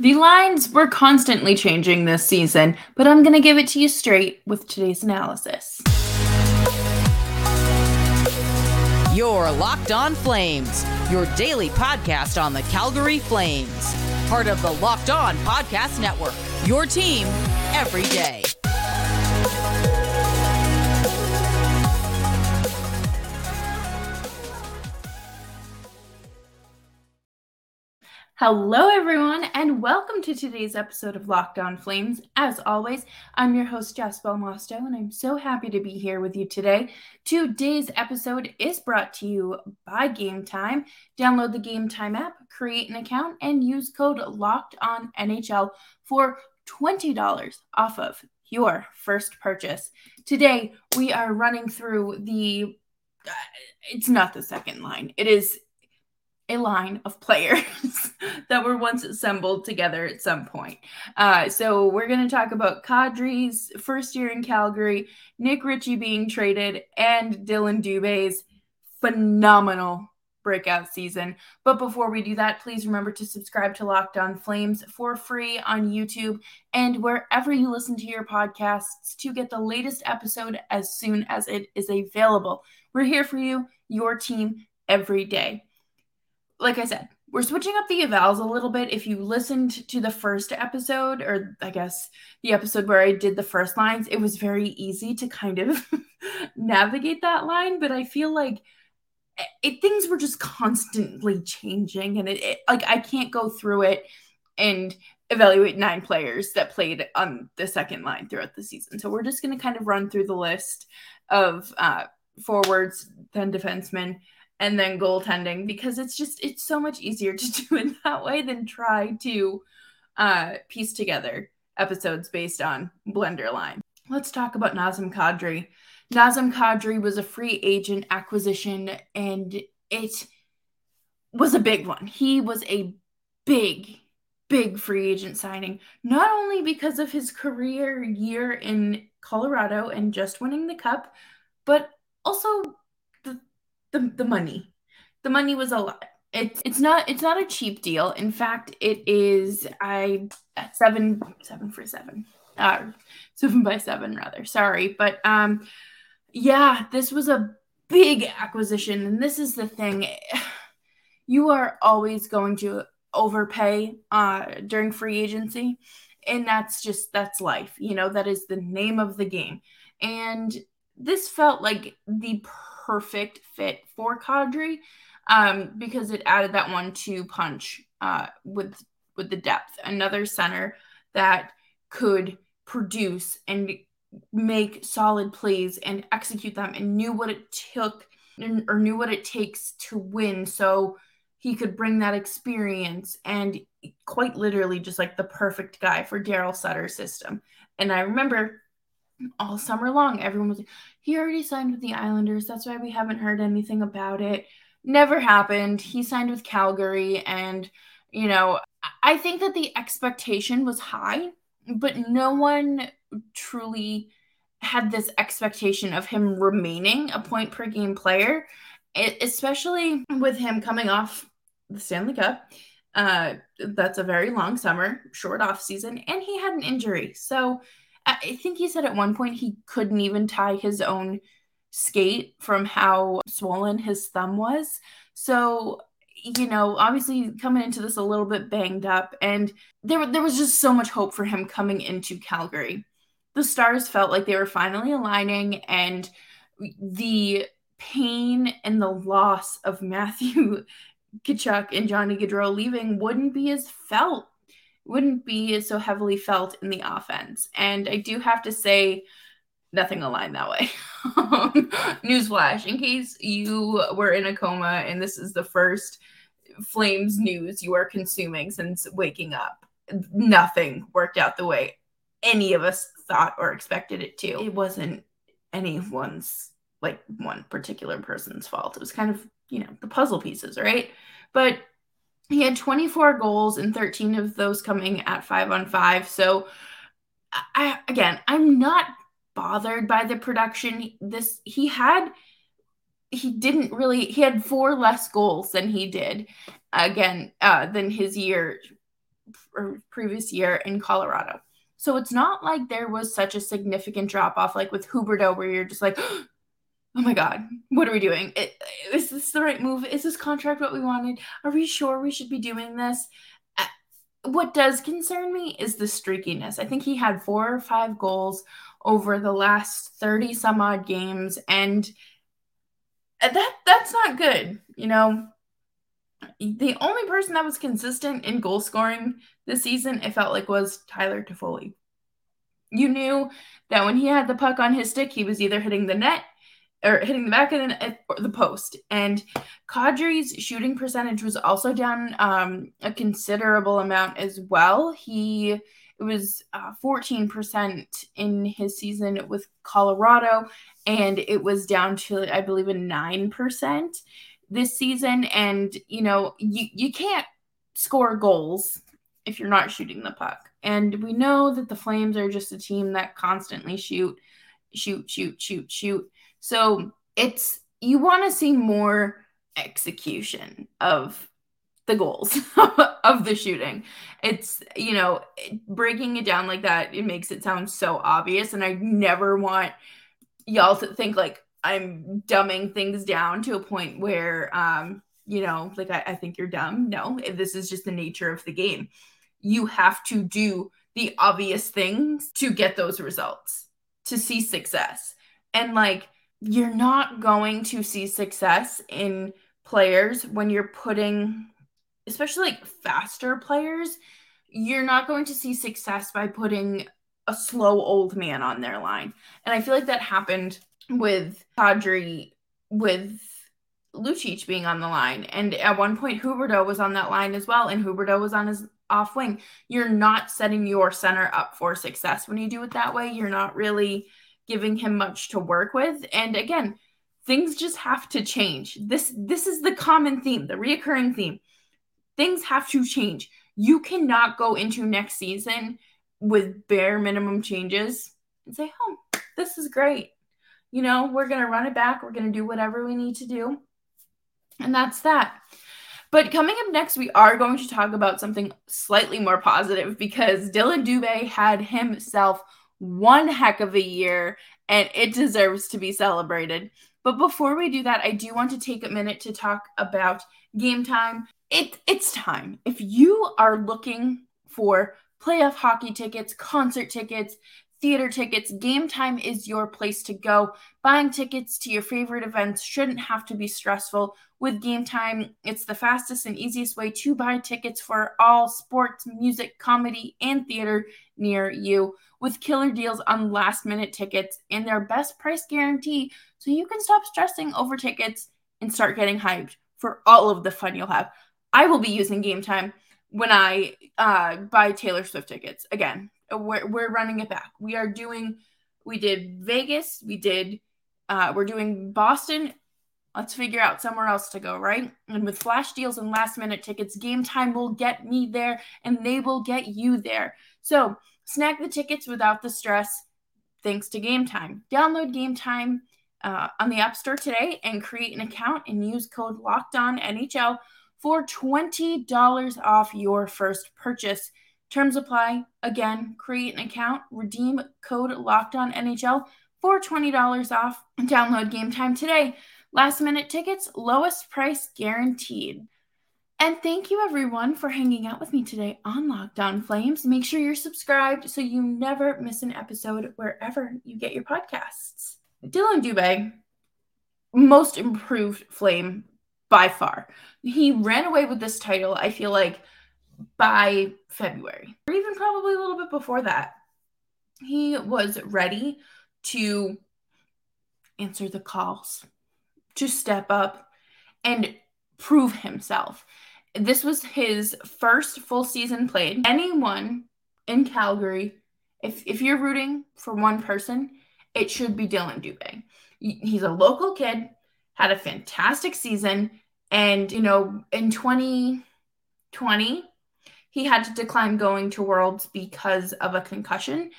The lines were constantly changing this season, but I'm going to give it to you straight with today's analysis. Your Locked On Flames, your daily podcast on the Calgary Flames. Part of the Locked On Podcast Network, your team every day. Hello, everyone, and welcome to today's episode of Locked On Flames. As always, I'm your host, Jess Belmosto, and I'm so happy to be here with you today. Today's episode is brought to you by Gametime. Download the Gametime app, create an account, and use code Locked On NHL for $20 off of your first purchase. Today, we are running through the uh, it's not the second line. It is a line of players that were once assembled together at some point. Uh, so we're going to talk about Kadri's first year in Calgary, Nick Ritchie being traded, and Dillon Dube's phenomenal breakout season. But before we do that, please remember to subscribe to Locked On Flames for free on YouTube and wherever you listen to your podcasts to get the latest episode as soon as it is available. We're here for you, your team, every day like I said, we're switching up the evals a little bit. If you listened to the first episode, or I guess the episode where I did the first lines, it was very easy to kind of navigate that line. But I feel like it, things were just constantly changing, and it, it like I can't go through it and evaluate nine players that played on the second line throughout the season. So we're just going to kind of run through the list of uh, forwards, then defensemen, and then goaltending because it's just it's so much easier to do it that way than try to uh, piece together episodes based on blender line. Let's talk about Nazem Kadri. Nazem Kadri was a free agent acquisition and it was a big one. He was a big big free agent signing, not only because of his career year in Colorado and just winning the cup, but also the, the money. The money was a lot. It's it's not it's not a cheap deal. In fact, it is I seven seven for seven. Uh seven by seven rather. Sorry. But um yeah, this was a big acquisition. And this is the thing. You are always going to overpay uh during free agency. And that's just that's life. You know, that is the name of the game. And this felt like the perfect fit for Kadri um, because it added that one two punch uh, with with the depth. Another center that could produce and make solid plays and execute them and knew what it took or knew what it takes to win. So he could bring that experience and quite literally just like the perfect guy for Daryl Sutter's system. And I remember all summer long. Everyone was like, he already signed with the Islanders. That's why we haven't heard anything about it. Never happened. He signed with Calgary. And, you know, I think that the expectation was high, but no one truly had this expectation of him remaining a point per game player, especially with him coming off the Stanley Cup. Uh, that's a very long summer, short off season, and he had an injury. So, I think he said at one point he couldn't even tie his own skate from how swollen his thumb was. So, you know, obviously coming into this a little bit banged up, and there, there was just so much hope for him coming into Calgary. The stars felt like they were finally aligning, and the pain and the loss of Matthew Tkachuk and Johnny Gaudreau leaving wouldn't be as felt wouldn't be so heavily felt in the offense. And I do have to say, nothing aligned that way. Newsflash, in case you were in a coma and this is the first Flames news you are consuming since waking up, nothing worked out the way any of us thought or expected it to. It wasn't anyone's, like one particular person's fault. It was kind of, you know, the puzzle pieces, right? But he had 24 goals and 13 of those coming at five on five. So, I again, I'm not bothered by the production. This he had he didn't really he had four less goals than he did again uh than his year or previous year in Colorado. So it's not like there was such a significant drop off like with Huberdeau where you're just like, oh my God, what are we doing? Is this the right move? Is this contract what we wanted? Are we sure we should be doing this? What does concern me is the streakiness. I think he had four or five goals over the last 30 some odd games, and that that's not good. You know, the only person that was consistent in goal scoring this season, it felt like, was Tyler Toffoli. You knew that when he had the puck on his stick, he was either hitting the net or hitting the back of the, the post. And Kadri's shooting percentage was also down um, a considerable amount as well. He it was uh, 14% in his season with Colorado, and it was down to I believe a 9% this season. And, you know, you, you can't score goals if you're not shooting the puck. And we know that the Flames are just a team that constantly shoot, shoot, shoot, shoot, shoot. So it's, you want to see more execution of the goals of the shooting. It's, you know, breaking it down like that, it makes it sound so obvious. And I never want y'all to think like, I'm dumbing things down to a point where, um, you know, like I, I think you're dumb. No, this is just the nature of the game. You have to do the obvious things to get those results, to see success. And like, you're not going to see success in players when you're putting, especially like faster players, you're not going to see success by putting a slow old man on their line. And I feel like that happened with Kadri with Lucic being on the line. And at one point, Huberdeau was on that line as well, and Huberdeau was on his off wing. You're not setting your center up for success when you do it that way. You're not really giving him much to work with. And again, things just have to change. This this is the common theme, the reoccurring theme. Things have to change. You cannot go into next season with bare minimum changes and say, "Oh, this is great you know, we're going to run it back. We're going to do whatever we need to do. And that's that. But coming up next, we are going to talk about something slightly more positive because Dillon Dube had himself one heck of a year and it deserves to be celebrated. But before we do that, I do want to take a minute to talk about Gametime. It, it's time. If you are looking for playoff hockey tickets, concert tickets, theater tickets, Gametime is your place to go. Buying tickets to your favorite events shouldn't have to be stressful. With Gametime, it's the fastest and easiest way to buy tickets for all sports, music, comedy, and theater near you. With killer deals on last minute tickets and their best price guarantee, so you can stop stressing over tickets and start getting hyped for all of the fun you'll have. I will be using Gametime when I uh, buy Taylor Swift tickets. Again, we're, we're running it back. We are doing, we did Vegas, we did, uh, we're doing Boston. Let's figure out somewhere else to go, right? And with flash deals and last minute tickets, Gametime will get me there and they will get you there. So snag the tickets without the stress thanks to Gametime. Download Gametime uh, on the App Store today and create an account and use code Locked On NHL for $20 off your first purchase. Terms apply. Again, create an account, redeem code Locked On NHL for $20 off. Download Gametime today. Last minute tickets, lowest price guaranteed. And thank you everyone for hanging out with me today on Locked On Flames. Make sure you're subscribed so you never miss an episode wherever you get your podcasts. Dillon Dube, most improved Flame by far. He ran away with this title, I feel like, by February, or even probably a little bit before that. He was ready to answer the calls, to step up and prove himself. This was his first full season played. Anyone in Calgary, if, if you're rooting for one person, it should be Dillon Dube. He's a local kid, had a fantastic season, and you know, in 2020, he had to decline going to Worlds because of a concussion.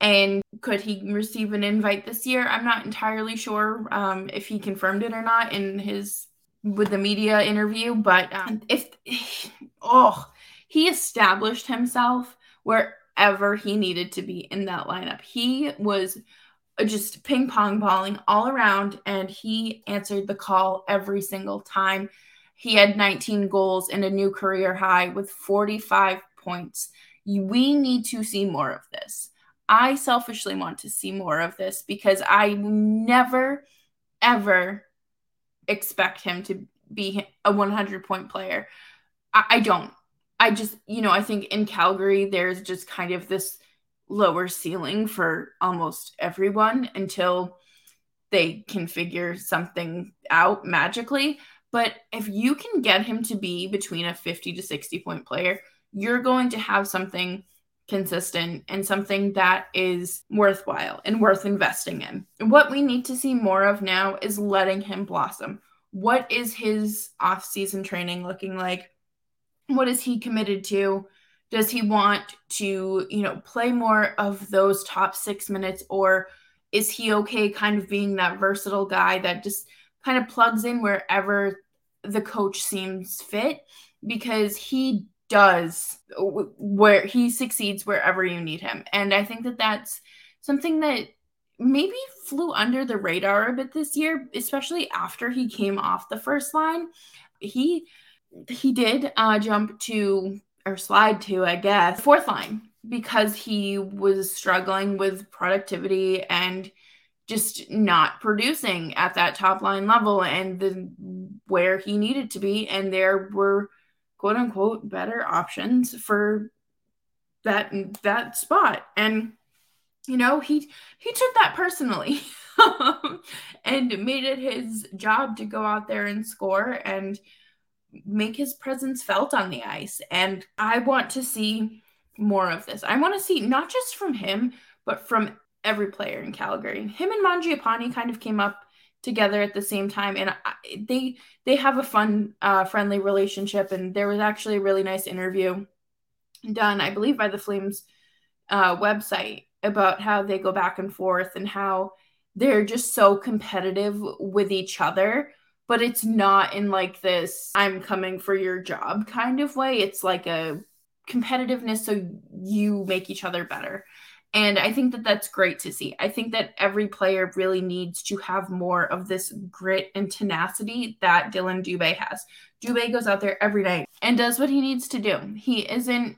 And could he receive an invite this year? I'm not entirely sure um, if he confirmed it or not in his with the media interview. But um, if oh, he established himself wherever he needed to be in that lineup. He was just ping pong balling all around and he answered the call every single time. He had 19 goals and a new career high with 45 points. We need to see more of this. I selfishly want to see more of this because I never, ever expect him to be a 100 point player. I, I don't. I just, you know, I think in Calgary, there's just kind of this lower ceiling for almost everyone until they can figure something out magically. But if you can get him to be between a 50 to 60 point player, you're going to have something consistent and something that is worthwhile and worth investing in. What we need to see more of now is letting him blossom. What is his off-season training looking like? What is he committed to? Does he want to, you know, play more of those top 6 minutes or is he okay kind of being that versatile guy that just kind of plugs in wherever the coach seems fit because he does where he succeeds wherever you need him. And I think that that's something that maybe flew under the radar a bit this year, especially after he came off the first line. He he did uh, jump to or slide to, I guess, fourth line because he was struggling with productivity and just not producing at that top line level and the where he needed to be and there were quote unquote better options for that that spot. And you know he he took that personally and made it his job to go out there and score and make his presence felt on the ice. And i want to see more of this. I want to see not just from him but from every player in calgary. Him and mangiapane kind of came up together at the same time and I, they they have a fun uh, friendly relationship and there was actually a really nice interview done i believe by the flames uh, website about how they go back and forth and how they're just so competitive with each other but it's not in like this i'm coming for your job kind of way. It's like a competitiveness so you make each other better and I think that that's great to see. I think that every player really needs to have more of this grit and tenacity that Dillon Dube has. Dube goes out there every night and does what he needs to do. He isn't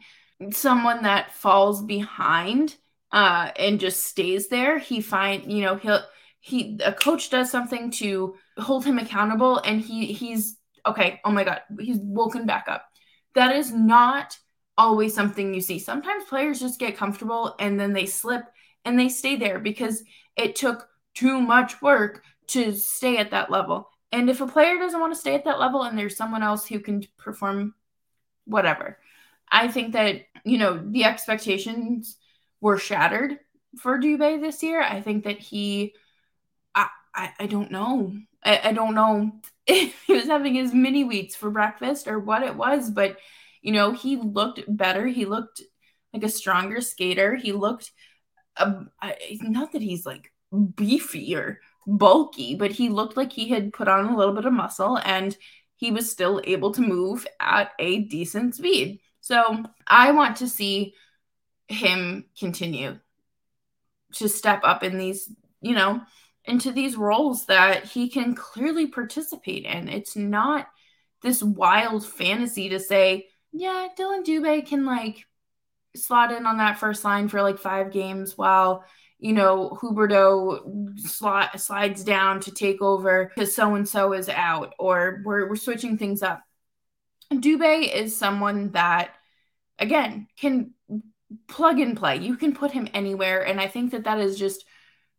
someone that falls behind uh, and just stays there. He find, you know, he'll he a coach does something to hold him accountable and he he's okay, oh my god, he's woken back up. That is not always something you see. Sometimes players just get comfortable and then they slip and they stay there because it took too much work to stay at that level. And if a player doesn't want to stay at that level and there's someone else who can perform whatever, I think that, you know, the expectations were shattered for Dube this year. I think that he, I, I, I don't know. I, I don't know if he was having his mini wheats for breakfast or what it was, but you know, he looked better. He looked like a stronger skater. He looked, uh, not that he's like beefy or bulky, but he looked like he had put on a little bit of muscle and he was still able to move at a decent speed. So I want to see him continue to step up in these, you know, into these roles that he can clearly participate in. It's not this wild fantasy to say, yeah, Dillon Dube can like slot in on that first line for like five games while you know Huberdeau slot slides down to take over because so and so is out or we're we're switching things up. Dube is someone that again can plug and play. You can put him anywhere, and I think that that is just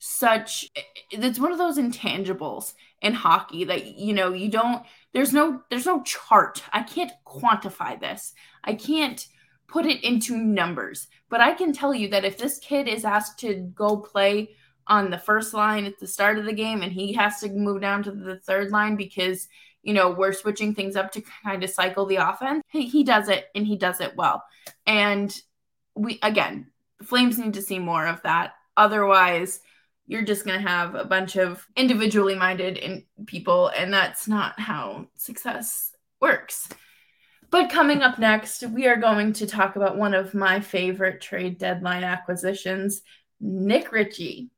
such. It's one of those intangibles in hockey that you know you don't there's no there's no chart. I can't quantify this. I can't put it into numbers. But i can tell you that if this kid is asked to go play on the first line at the start of the game and he has to move down to the third line because you know we're switching things up to kind of cycle the offense he, he does it and he does it well. And we again flames need to see more of that. Otherwise you're just going to have a bunch of individually minded in people and that's not how success works But coming up next, we are going to talk about one of my favorite trade deadline acquisitions, Nick Ritchie.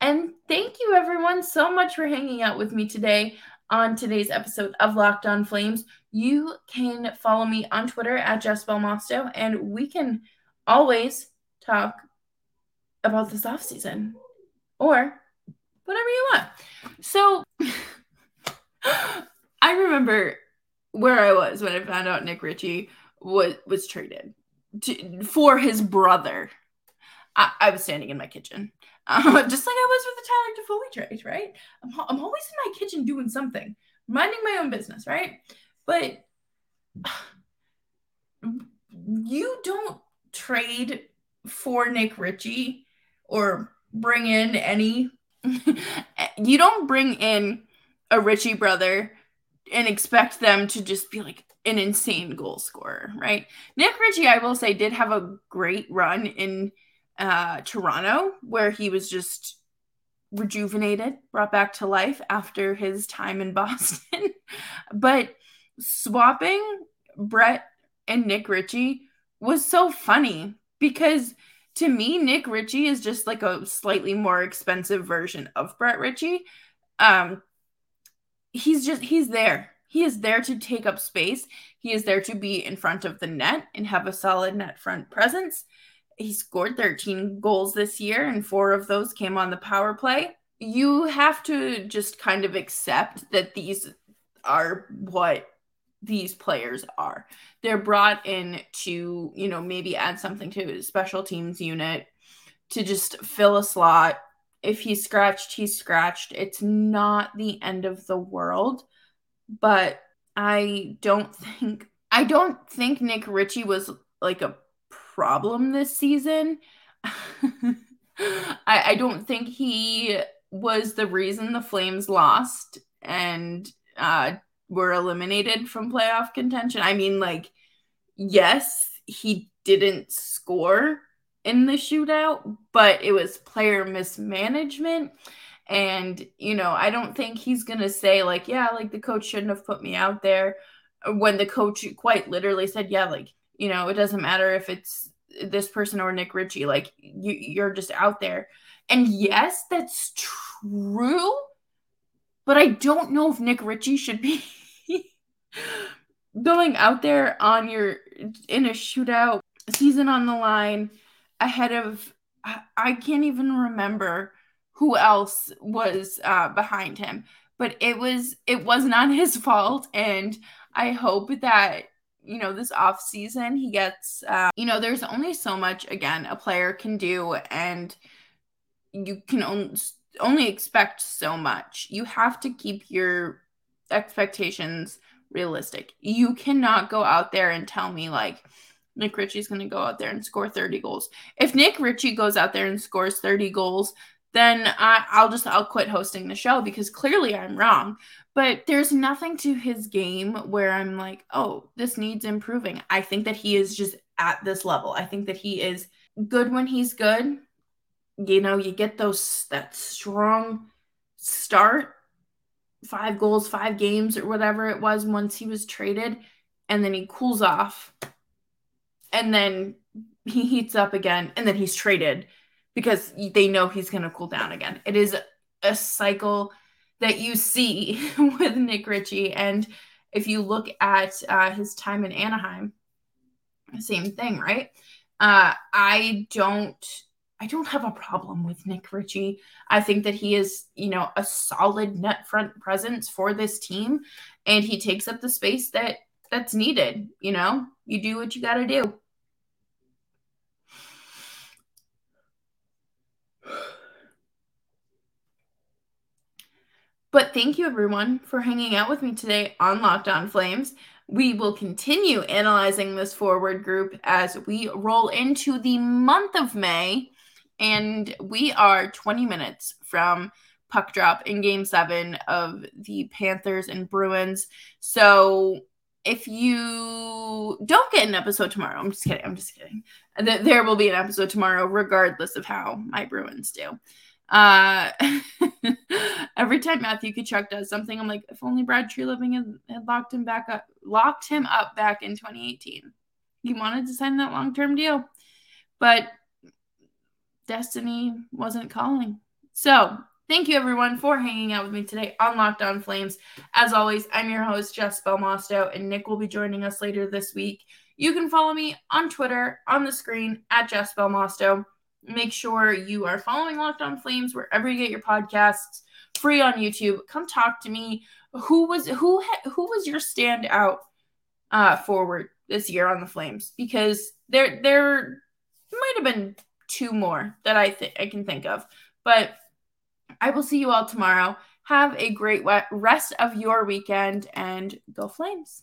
And thank you, everyone, so much for hanging out with me today on today's episode of Locked On Flames. You can follow me on Twitter at Jess Belmosto, and we can always talk about this off season or whatever you want. So I remember where I was when I found out Nick Ritchie was was traded to, for his brother. I, I, was standing in my kitchen, uh, just like I was with the Tyler Toffoli trade, right? I'm, I'm always in my kitchen doing something, minding my own business, right? But you don't trade for Nick Ritchie or bring in any. you don't bring in a Ritchie brother and expect them to just be like an insane goal scorer, right? Nick Ritchie, I will say, did have a great run in uh, Toronto where he was just rejuvenated, brought back to life after his time in Boston. but swapping Brett and Nick Ritchie was so funny because to me, Nick Ritchie is just like a slightly more expensive version of Brett Ritchie. Um, he's just he's there. He is there to take up space. He is there to be in front of the net and have a solid net front presence. He scored 13 goals this year, and four of those came on the power play. You have to just kind of accept that these are what these players are. They're brought in to, you know, maybe add something to a special teams unit to just fill a slot if he's scratched, he's scratched. It's not the end of the world, but I don't think I don't think Nick Ritchie was like a problem this season. I, I don't think he was the reason the Flames lost and uh, were eliminated from playoff contention. I mean, like, yes, he didn't score in the shootout, but it was player mismanagement. And, you know, I don't think he's going to say, like, yeah, like the coach shouldn't have put me out there when the coach quite literally said, yeah, like, you know, it doesn't matter if it's this person or Nick Ritchie, like, you, you're just out there. And yes, that's true, but I don't know if Nick Ritchie should be going out there on your in a shootout season on the line ahead of I can't even remember who else was uh, behind him, but it was it was not his fault, and I hope that you know this off season he gets uh, you know there's only so much again a player can do, and you can only only expect so much. You have to keep your expectations realistic. You cannot go out there and tell me like Nick Ritchie's going to go out there and score 30 goals. If Nick Ritchie goes out there and scores 30 goals, then I, I'll just I'll quit hosting the show because clearly I'm wrong. But there's nothing to his game where I'm like, oh, this needs improving. I think that he is just at this level. I think that he is good when he's good. You know, you get those that strong start, five goals, five games, or whatever it was once he was traded, and then he cools off and then he heats up again and then he's traded because they know he's going to cool down again. It is a cycle that you see with Nick Ritchie. And if you look at uh, his time in Anaheim, same thing, right? Uh, I don't. I don't have a problem with Nick Ritchie. I think that he is, you know, a solid net front presence for this team and he takes up the space that that's needed, you know? You do what you got to do. But thank you, everyone, for hanging out with me today on Locked On Flames. We will continue analyzing this forward group as we roll into the month of May. And we are 20 minutes from puck drop in game seven of the Panthers and Bruins. So if you don't get an episode tomorrow, I'm just kidding. I'm just kidding. There will be an episode tomorrow, regardless of how my Bruins do. Uh, every time Matthew Tkachuk does something, I'm like, if only Brad Treliving had, had locked him back up, locked him up back in 2018. He wanted to sign that long term deal, but destiny wasn't calling. So Thank you, everyone, for hanging out with me today on Locked On Flames. As always, I'm your host, Jess Belmosto, and Nick will be joining us later this week. You can follow me on Twitter on the screen at Jess Belmosto. Make sure you are following Locked On Flames wherever you get your podcasts, free on YouTube. Come talk to me. Who was who who was your standout uh, forward this year on the Flames? Because there there might have been two more that I think I can think of, but I will see you all tomorrow. Have a great rest of your weekend and go Flames.